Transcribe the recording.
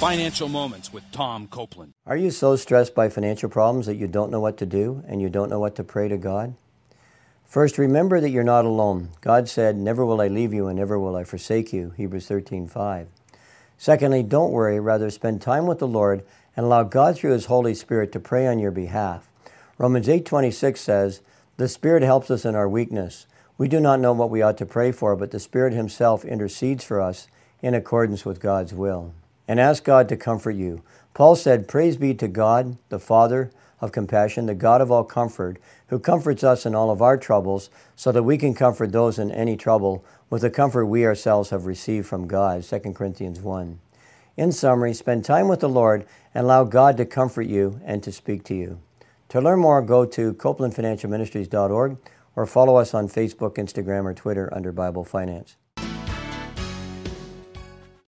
Financial Moments with Tom Copeland. Are you so stressed by financial problems that you don't know what to do and you don't know what to pray to God? First, remember that you're not alone. God said, Never will I leave you and never will I forsake you. Hebrews 13 5. Secondly, don't worry, rather spend time with the Lord and allow God through His Holy Spirit to pray on your behalf. Romans 8:26 says, "The Spirit helps us in our weakness. We do not know what we ought to pray for, but the Spirit himself intercedes for us in accordance with God's will." And ask God to comfort you. Paul said, "Praise be to God, the Father of compassion, the God of all comfort, who comforts us in all of our troubles, so that we can comfort those in any trouble with the comfort we ourselves have received from God." 2 Corinthians 1. In summary, spend time with the Lord and allow God to comfort you and to speak to you. To learn more, go to CopelandFinancialMinistries.org or follow us on Facebook, Instagram, or Twitter under Bible Finance.